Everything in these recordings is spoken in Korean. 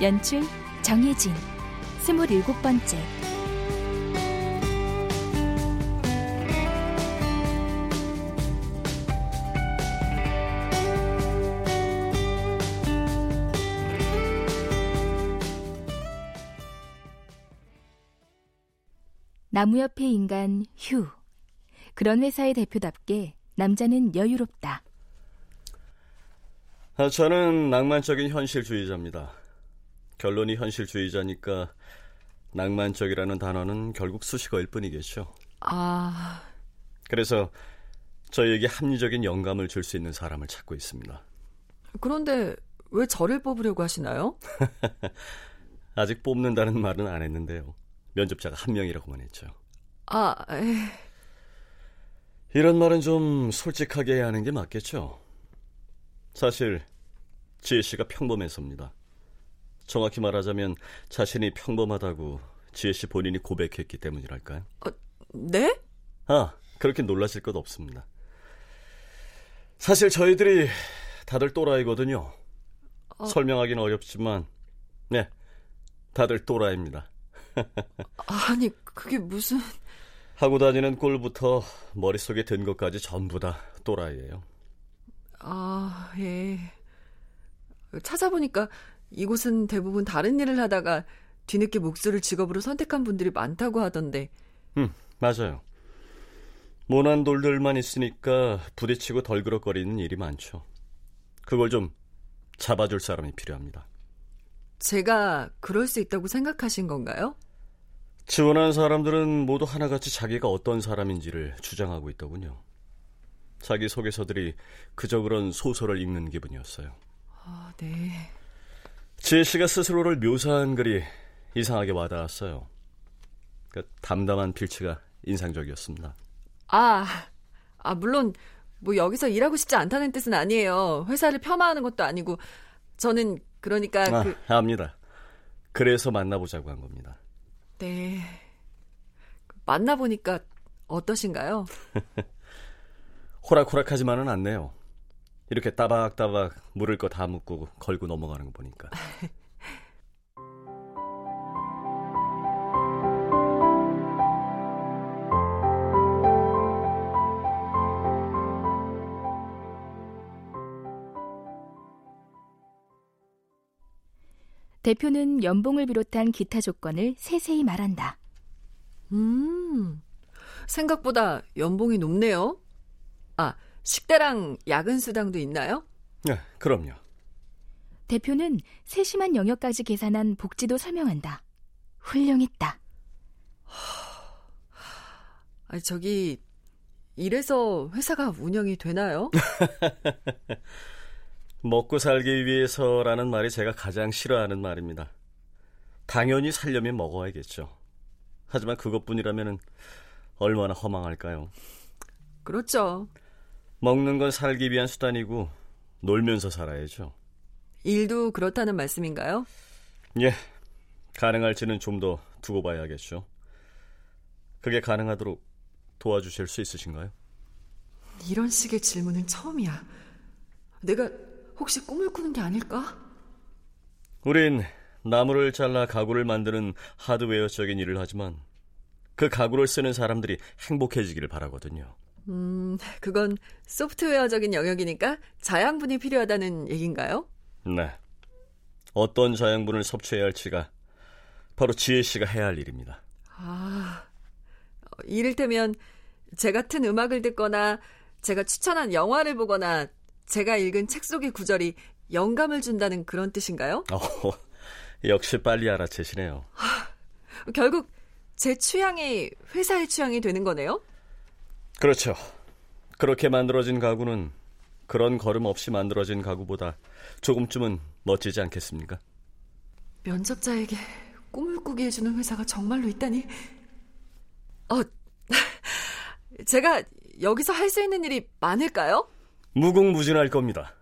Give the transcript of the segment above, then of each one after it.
연출 정혜진 스물일곱 번째 나무 옆의 인간 휴. 그런 회사의 대표답게 남자는 여유롭다. 아, 저는 낭만적인 현실주의자입니다. 결론이 현실주의자니까 낭만적이라는 단어는 결국 수식어일 뿐이겠죠. 아, 그래서 저희에게 합리적인 영감을 줄 수 있는 사람을 찾고 있습니다. 그런데 왜 저를 뽑으려고 하시나요? 아직 뽑는다는 말은 안 했는데요. 면접자가 한 명이라고만 했죠. 아, 에, 이런 말은 좀 솔직하게 해야 하는 게 맞겠죠. 사실 지혜 씨가 평범해서입니다. 정확히 말하자면 자신이 평범하다고 지혜 씨 본인이 고백했기 때문이랄까요? 네? 아, 그렇게 놀라실 것 없습니다. 사실 저희들이 다들 또라이거든요. 어. 설명하기는 어렵지만, 네, 다들 또라이입니다. 아니, 그게 무슨... 하고 다니는 꼴부터 머릿속에 든 것까지 전부 다 또라이예요. 아, 예. 찾아보니까 이곳은 대부분 다른 일을 하다가 뒤늦게 목수를 직업으로 선택한 분들이 많다고 하던데. 음, 맞아요. 모난 돌들만 있으니까 부딪히고 덜그럭거리는 일이 많죠. 그걸 좀 잡아줄 사람이 필요합니다. 제가 그럴 수 있다고 생각하신 건가요? 지원한 사람들은 모두 하나같이 자기가 어떤 사람인지를 주장하고 있더군요. 자기 소개서들이 그저 그런 소설을 읽는 기분이었어요. 아, 네. 지혜 씨가 스스로를 묘사한 글이 이상하게 와닿았어요. 그 담담한 필치가 인상적이었습니다. 아, 아, 물론, 뭐 여기서 일하고 싶지 않다는 뜻은 아니에요. 회사를 폄하하는 것도 아니고, 저는 그러니까 아, 그, 압니다. 그래서 만나보자고 한 겁니다. 네. 만나보니까 어떠신가요? 호락호락하지만은 않네요. 이렇게 따박따박 물을 거 다 묻고 걸고 넘어가는 거 보니까. 대표는 연봉을 비롯한 기타 조건을 세세히 말한다. 음, 생각보다 연봉이 높네요. 아, 식대랑 야근 수당도 있나요? 네, 그럼요. 대표는 세심한 영역까지 계산한 복지도 설명한다. 훌륭했다. 아, 저기 이래서 회사가 운영이 되나요? 먹고 살기 위해서라는 말이 제가 가장 싫어하는 말입니다. 당연히 살려면 먹어야겠죠. 하지만 그것뿐이라면 얼마나 허망할까요? 그렇죠. 먹는 건 살기 위한 수단이고 놀면서 살아야죠. 일도 그렇다는 말씀인가요? 예, 가능할지는 좀 더 두고 봐야겠죠. 그게 가능하도록 도와주실 수 있으신가요? 이런 식의 질문은 처음이야. 내가 혹시 꿈을 꾸는 게 아닐까? 우린 나무를 잘라 가구를 만드는 하드웨어적인 일을 하지만 그 가구를 쓰는 사람들이 행복해지기를 바라거든요. 음, 그건 소프트웨어적인 영역이니까 자양분이 필요하다는 얘긴가요? 네. 어떤 자양분을 섭취해야 할지가 바로 지혜 씨가 해야 할 일입니다. 아, 어, 이를테면 제 같은 음악을 듣거나 제가 추천한 영화를 보거나 제가 읽은 책 속의 구절이 영감을 준다는 그런 뜻인가요? 어, 역시 빨리 알아채시네요. 결국 제 취향이 회사의 취향이 되는 거네요? 그렇죠. 그렇게 만들어진 가구는 그런 걸음 없이 만들어진 가구보다 조금쯤은 멋지지 않겠습니까? 면접자에게 꿈을 꾸게 해주는 회사가 정말로 있다니. 어, 제가 여기서 할 수 있는 일이 많을까요? 무궁무진할 겁니다.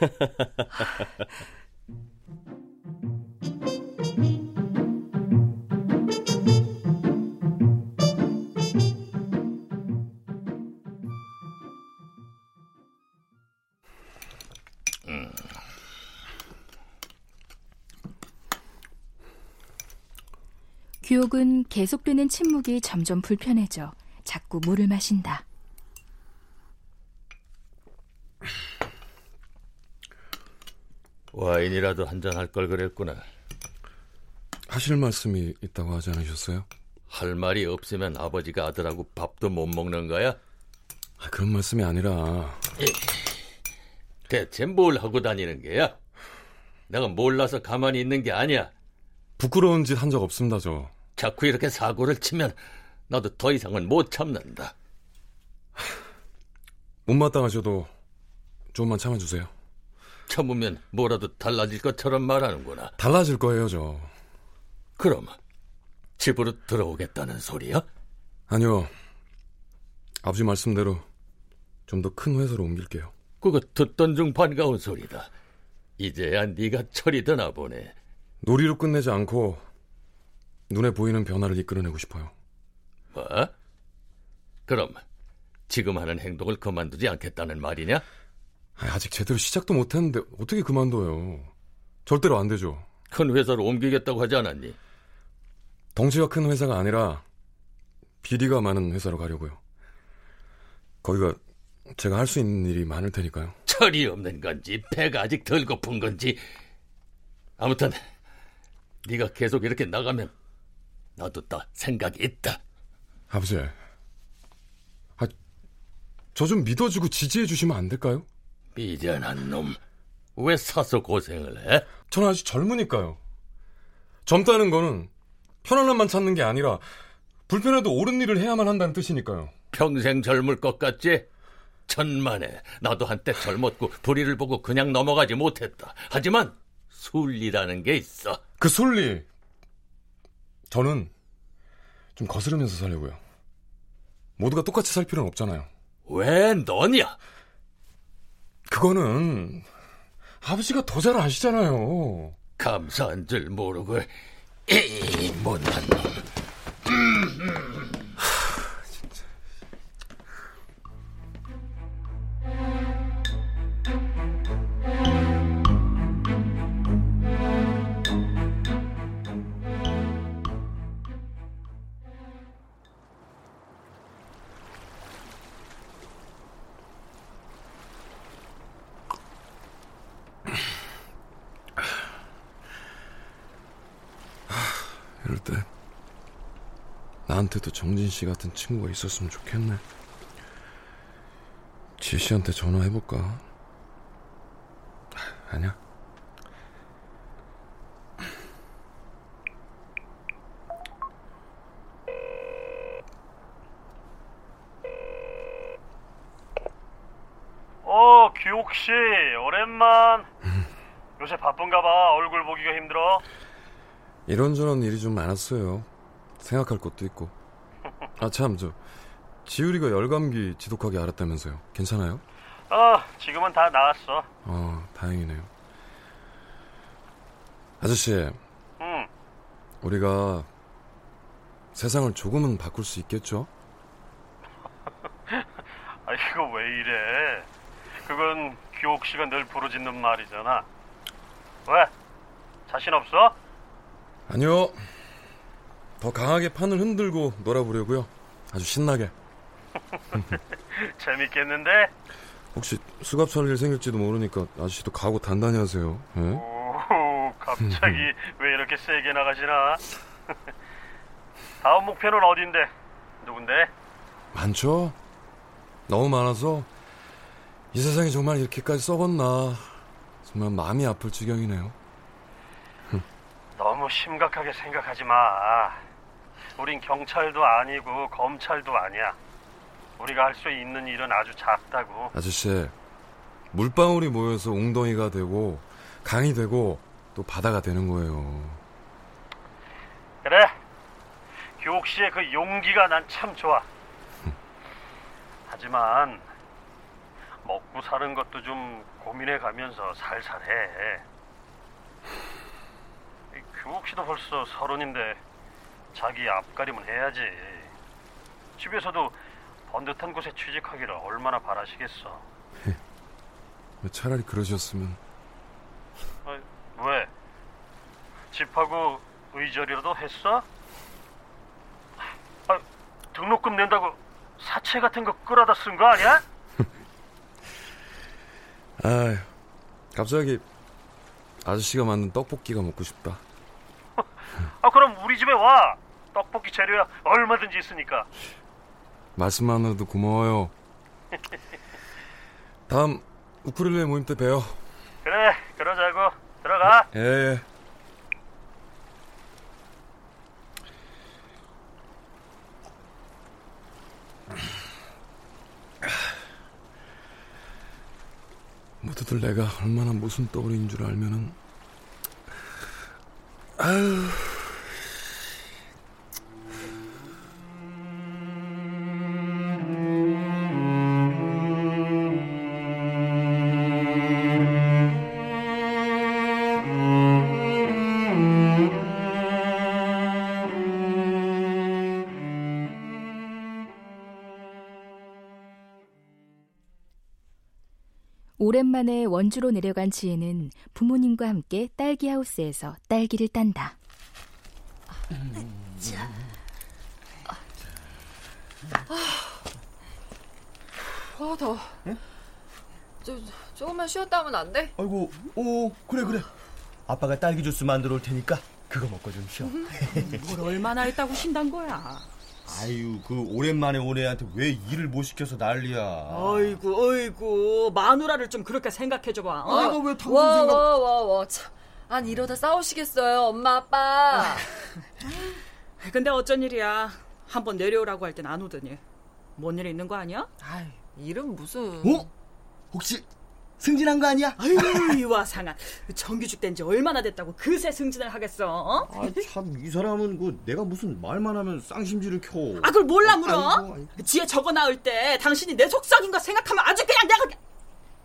규옥은 계속되는 침묵이 점점 불편해져 자꾸 물을 마신다. 와인이라도 한잔 할 걸 그랬구나. 하실 말씀이 있다고 하지 않으셨어요? 할 말이 없으면 아버지가 아들하고 밥도 못 먹는 거야? 아, 그런 말씀이 아니라 대체 뭘 하고 다니는 게야? 내가 몰라서 가만히 있는 게 아니야. 부끄러운 짓 한 적 없습니다, 저. 자꾸 이렇게 사고를 치면 나도 더 이상은 못 참는다. 못마땅하셔도 조금만 참아주세요. 참으면 뭐라도 달라질 것처럼 말하는구나. 달라질 거예요, 저. 그럼 집으로 들어오겠다는 소리야? 아니요. 아버지 말씀대로 좀 더 큰 회사로 옮길게요. 그거 듣던 중 반가운 소리다. 이제야 네가 철이 드나 보네. 놀이로 끝내지 않고 눈에 보이는 변화를 이끌어내고 싶어요. 뭐? 그럼 지금 하는 행동을 그만두지 않겠다는 말이냐? 아직 제대로 시작도 못했는데 어떻게 그만둬요? 절대로 안 되죠. 큰 회사로 옮기겠다고 하지 않았니? 덩치가 큰 회사가 아니라 비리가 많은 회사로 가려고요. 거기가 제가 할 수 있는 일이 많을 테니까요. 철이 없는 건지 배가 아직 덜 고픈 건지 아무튼 네가 계속 이렇게 나가면 나도 다 생각이 있다. 아버지, 아, 저 좀 믿어주고 지지해 주시면 안 될까요? 미련한 놈. 왜 사서 고생을 해? 저는 아직 젊으니까요. 젊다는 거는 편안함만 찾는 게 아니라 불편해도 옳은 일을 해야만 한다는 뜻이니까요. 평생 젊을 것 같지? 천만에 나도 한때 젊었고 불의를 보고 그냥 넘어가지 못했다. 하지만 순리라는 게 있어. 그 순리 저는 좀 거스르면서 살려고요. 모두가 똑같이 살 필요는 없잖아요. 왜 너냐? 그거는 아버지가 더 잘 아시잖아요. 감사한 줄 모르고 이 못난 놈. 나한테도 정진 씨 같은 친구가 있었으면 좋겠네. 지혜 씨한테 전화해볼까? 아니야. 어, 규옥 씨, 오랜만. 요새 바쁜가 봐. 얼굴 보기가 힘들어. 이런저런 일이 좀 많았어요. 생각할 것도 있고. 아, 참, 저, 지율이가 열감기 지독하게 앓았다면서요. 괜찮아요? 어, 지금은 다 나았어. 어, 다행이네요. 아저씨, 응. 우리가 세상을 조금은 바꿀 수 있겠죠? 아, 이거 왜 이래? 그건 규옥 씨가 늘 부르짖는 말이잖아. 왜? 자신 없어? 아니요. 더 강하게 판을 흔들고 놀아보려고요. 아주 신나게. 재밌겠는데? 혹시 수갑 찰일 생길지도 모르니까 아저씨도 각오 단단히 하세요. 예? 오, 갑자기 왜 이렇게 세게 나가시나? 다음 목표는 어딘데? 누군데? 많죠? 너무 많아서 이 세상이 정말 이렇게까지 썩었나 정말 마음이 아플 지경이네요. 너무 심각하게 생각하지 마. 우린 경찰도 아니고 검찰도 아니야. 우리가 할 수 있는 일은 아주 작다고. 아저씨, 물방울이 모여서 웅덩이가 되고 강이 되고 또 바다가 되는 거예요. 그래. 교옥 씨의 그 용기가 난 참 좋아. 하지만 먹고 사는 것도 좀 고민해 가면서 살살해. 이 교옥 씨도 벌써 서른인데 자기 앞가림은 해야지. 집에서도 번듯한 곳에 취직하기를 얼마나 바라시겠어. 차라리 그러셨으면 아, 왜? 집하고 의절이라도 했어? 아, 등록금 낸다고 사채 같은 거 끌어다 쓴 거 아니야? 아 갑자기 아저씨가 만든 떡볶이가 먹고 싶다. 아 그럼 우리 집에 와. 떡볶이 재료야 얼마든지 있으니까. 말씀만으로도 고마워요. 다음 우쿨렐레 모임 때 봬요. 그래 그러자고 들어가. 예. 예. 모두들 내가 얼마나 무슨 떡울인 줄 알면은 아 오랜만에 원주로 내려간 지혜는 부모님과 함께 딸기 하우스에서 딸기를 딴다. 아, 더워. 저, 조금만 쉬었다 하면 안 돼? 아이고, 오, 그래, 그래. 아빠가 딸기 주스 만들어 올 테니까 그거 먹고 좀 쉬어. 뭘 얼마나 했다고 쉰단 거야. 아유, 그 오랜만에 온 애한테 왜 일을 못 시켜서 난리야. 어이구, 어이구, 마누라를 좀 그렇게 생각해줘봐. 어? 내가 왜 당신 와, 생각... 와, 와, 와. 참. 아니, 이러다 싸우시겠어요, 엄마, 아빠. 근데 어쩐 일이야. 한번 내려오라고 할 땐 안 오더니. 뭔 일 있는 거 아니야? 아이, 일은 무슨. 어? 혹시 승진한 거 아니야? 아유, 이와상아. 정규직 된 지 얼마나 됐다고 그새 승진을 하겠어? 어? 아, 참, 이 사람은 그 내가 무슨 말만 하면 쌍심지를 켜. 아, 그걸 몰라 물어? 아이고, 아이고. 지혜 적어 나올 때 당신이 내 속삭인 거 생각하면 아주 그냥 내가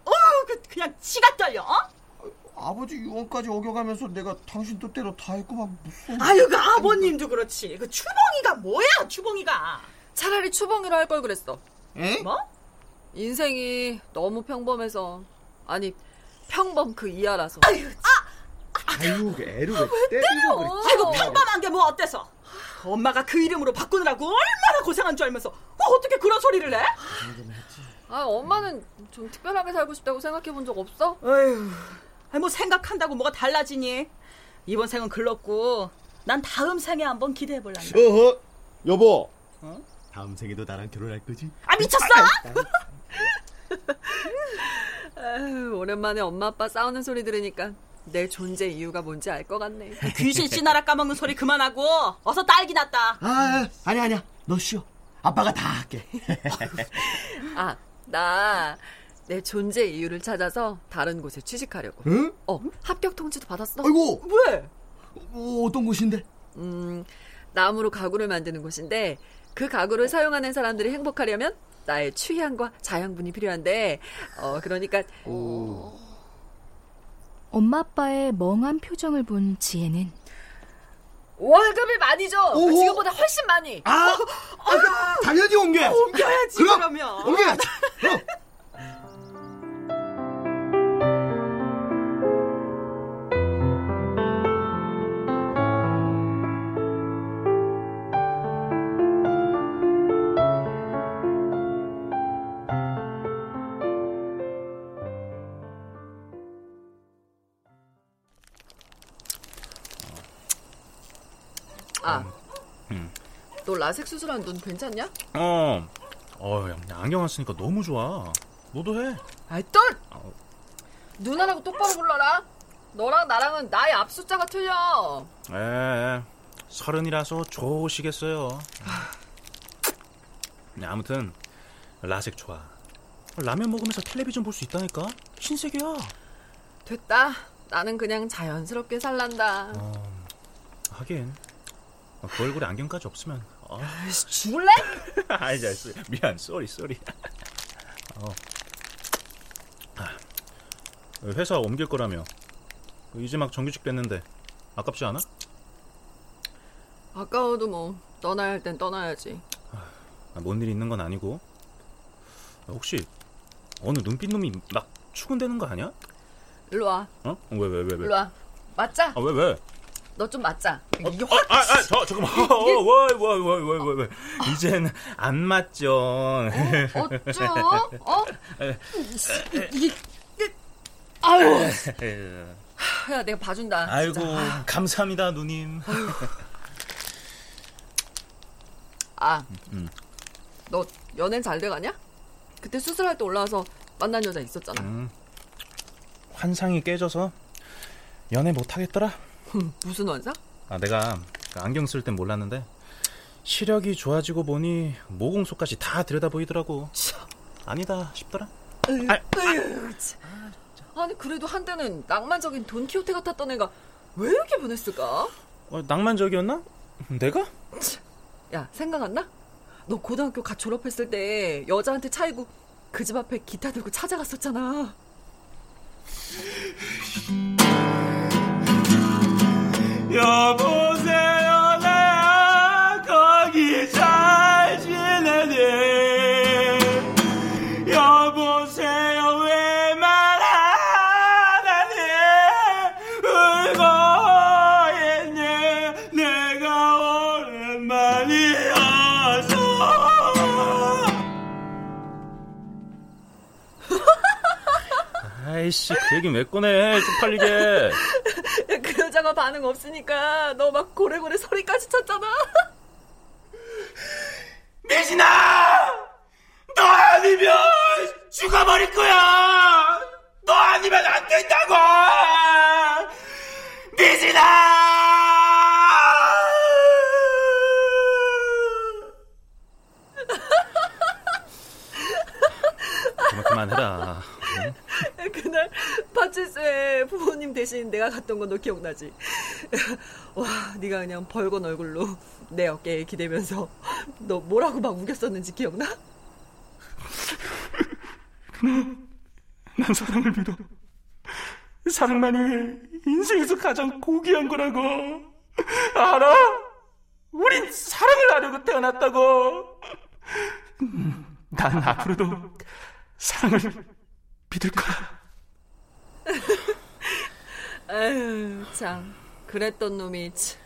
어, 그, 그냥 치가 떨려. 어? 아버지 유언까지 어겨가면서 내가 당신 뜻대로 다 했구만 무슨. 아유, 그 아버님도 그렇지. 그 추봉이가 뭐야, 추봉이가? 차라리 추봉이로 할걸 그랬어. 에? 뭐? 인생이 너무 평범해서. 아니, 평범 그 이하라서. 아유, 그 애를 왜 때리고 그래? 아이고 평범한 게 뭐 어때서? 엄마가 그 이름으로 바꾸느라고 얼마나 고생한 줄 알면서 어, 어떻게 그런 소리를 내? 아, 엄마는 좀 특별하게 살고 싶다고 생각해 본 적 없어? 어휴, 아니, 뭐 생각한다고 뭐가 달라지니? 이번 생은 글렀고 난 다음 생에 한번 기대해 볼란다. 어허, 여보. 어? 다음 생에도 나랑 결혼할 거지? 아 미쳤어? 아 유, 오랜만에 엄마 아빠 싸우는 소리 들으니까 내 존재 이유가 뭔지 알 것 같네. 귀신 씨나라 까먹는 소리 그만하고 어서 딸기 났다. 아, 아니 아니야. 너 쉬어. 아빠가 다 할게. 아, 나 내 존재 이유를 찾아서 다른 곳에 취직하려고. 응? 어, 합격 통지도 받았어. 아이고, 왜? 어, 어떤 곳인데? 음, 나무로 가구를 만드는 곳인데 그 가구를 사용하는 사람들이 행복하려면 나의 취향과 자양분이 필요한데 어 그러니까 엄마 아빠의 멍한 표정을 본 지혜는 월급을 많이 줘. 오호. 지금보다 훨씬 많이. 아, 아, 당연히 옮겨야지. 옮겨야지 그럼, 그러면. 옮겨야지. 그럼. 라섹 수술한 눈 괜찮냐? 어, 어, 야, 안경 안 쓰니까 너무 좋아. 너도 해. 아이 또 누나라고 똑바로 불러라. 너랑 나랑은 나이 앞 숫자가 틀려. 에, 서른이라서 좋으시겠어요. 네, 아무튼 라섹 좋아. 라면 먹으면서 텔레비전 볼 수 있다니까. 신세계야. 됐다. 나는 그냥 자연스럽게 살란다. 어, 하긴 그 얼굴에 안경까지 없으면. 어. 죽을래? 아이, 자, 미안, sorry, sorry. 어. 아, 회사 옮길 거라며. 이제 막 정규직 됐는데 아깝지 않아? 아까워도 뭐 떠나야 할 땐 떠나야지. 아, 뭔일 있는 건 아니고. 혹시 어느 눈빛 놈이 막 추근대는 거 아니야? 일로 와. 어? 왜 왜 왜 왜? 일로 와. 맞자. 아, 왜 왜? 너 좀 맞자. 어, 아, 아, 아, 저, 잠깐만. 어, 왜, 왜, 왜. 이젠 안 맞죠. 어쭈? 어? 이게 아유. 야, 내가 봐준다. 아이고, 진짜. 감사합니다, 누님. 아, 음. 너 연애 잘 돼가냐? 그때 수술할 때 올라와서 만난 여자 있었잖아. 음. 환상이 깨져서 연애 못 하겠더라. 무슨 환상? 아, 내가 그 안경 쓸 땐 몰랐는데 시력이 좋아지고 보니 모공소까지 다 들여다 보이더라고. 아니다 싶더라. 으, 아, 으, 참. 아니 그래도 한때는 낭만적인 돈키호테 같았던 애가 왜 이렇게 변했을까? 어, 낭만적이었나? 내가? 야 생각 안 나? 너 고등학교 갓 졸업했을 때 여자한테 차이고 그 집 앞에 기타 들고 찾아갔었잖아. 여보세요 내가 거기 잘 지내니 여보세요 왜 말하다니 울고 있니 내가 오랜만이어서 아이씨, 그 얘기 왜 꺼내? 쪽팔리게. 그 여자가 반응 없으니까 너 막 고래고래 소리까지 쳤잖아. 미진아! 너 아니면 죽어버릴 거야! 너 아니면 안 된다고! 미진아! 그만, 그만해라. 그날 파출소에 부모님 대신 내가 갔던 건 너 기억나지? 와, 네가 그냥 벌건 얼굴로 내 어깨에 기대면서 너 뭐라고 막 우겼었는지 기억나? 난 사랑을 믿어. 사랑만이 인생에서 가장 고귀한 거라고. 알아? 우린 사랑을 하려고 태어났다고. 음, 난 앞으로도 사랑을 믿을 거야. 아유, 참. 그랬던 놈이 참,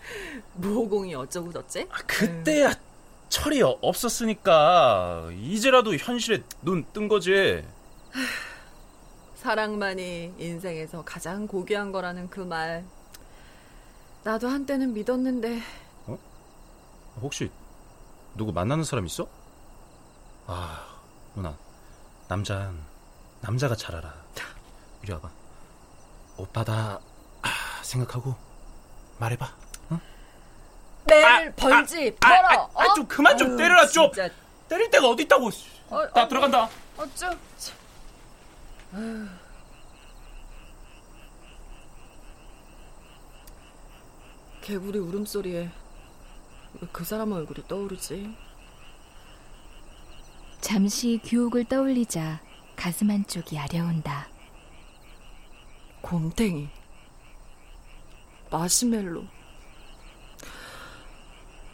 모공이 어쩌고 저쩌지? 그때야 철이 어- 없었으니까 이제라도 현실에 눈 뜬 거지. 사랑만이 인생에서 가장 고귀한 거라는 그 말. 나도 한때는 믿었는데 혹시 누구 만나는 사람 있어? 아 누나 남자 남자가 잘 알아. 이리 와봐. 오빠다 아, 생각하고 말해봐. 응? 매일 벌지 아, 벌어. 아, 아, 좀 그만 좀 때려라, 좀. 진짜. 때릴 데가 어디 있다고. 어, 나 어, 들어간다. 어쭈. 참. 아유. 개구리 울음소리에 왜 그 사람 얼굴이 떠오르지? 잠시 규옥을 떠올리자 가슴 한쪽이 아려온다. 곰탱이 마시멜로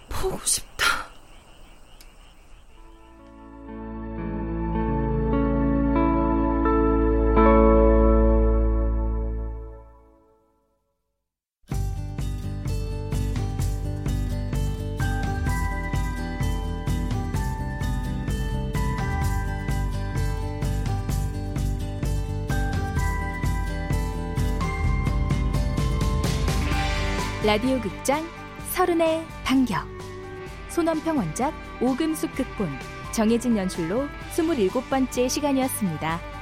보고 싶다. 라디오 극장 서른의 반격 손원평 원작 오금숙 극본 정혜진 연출로 27번째 시간이었습니다.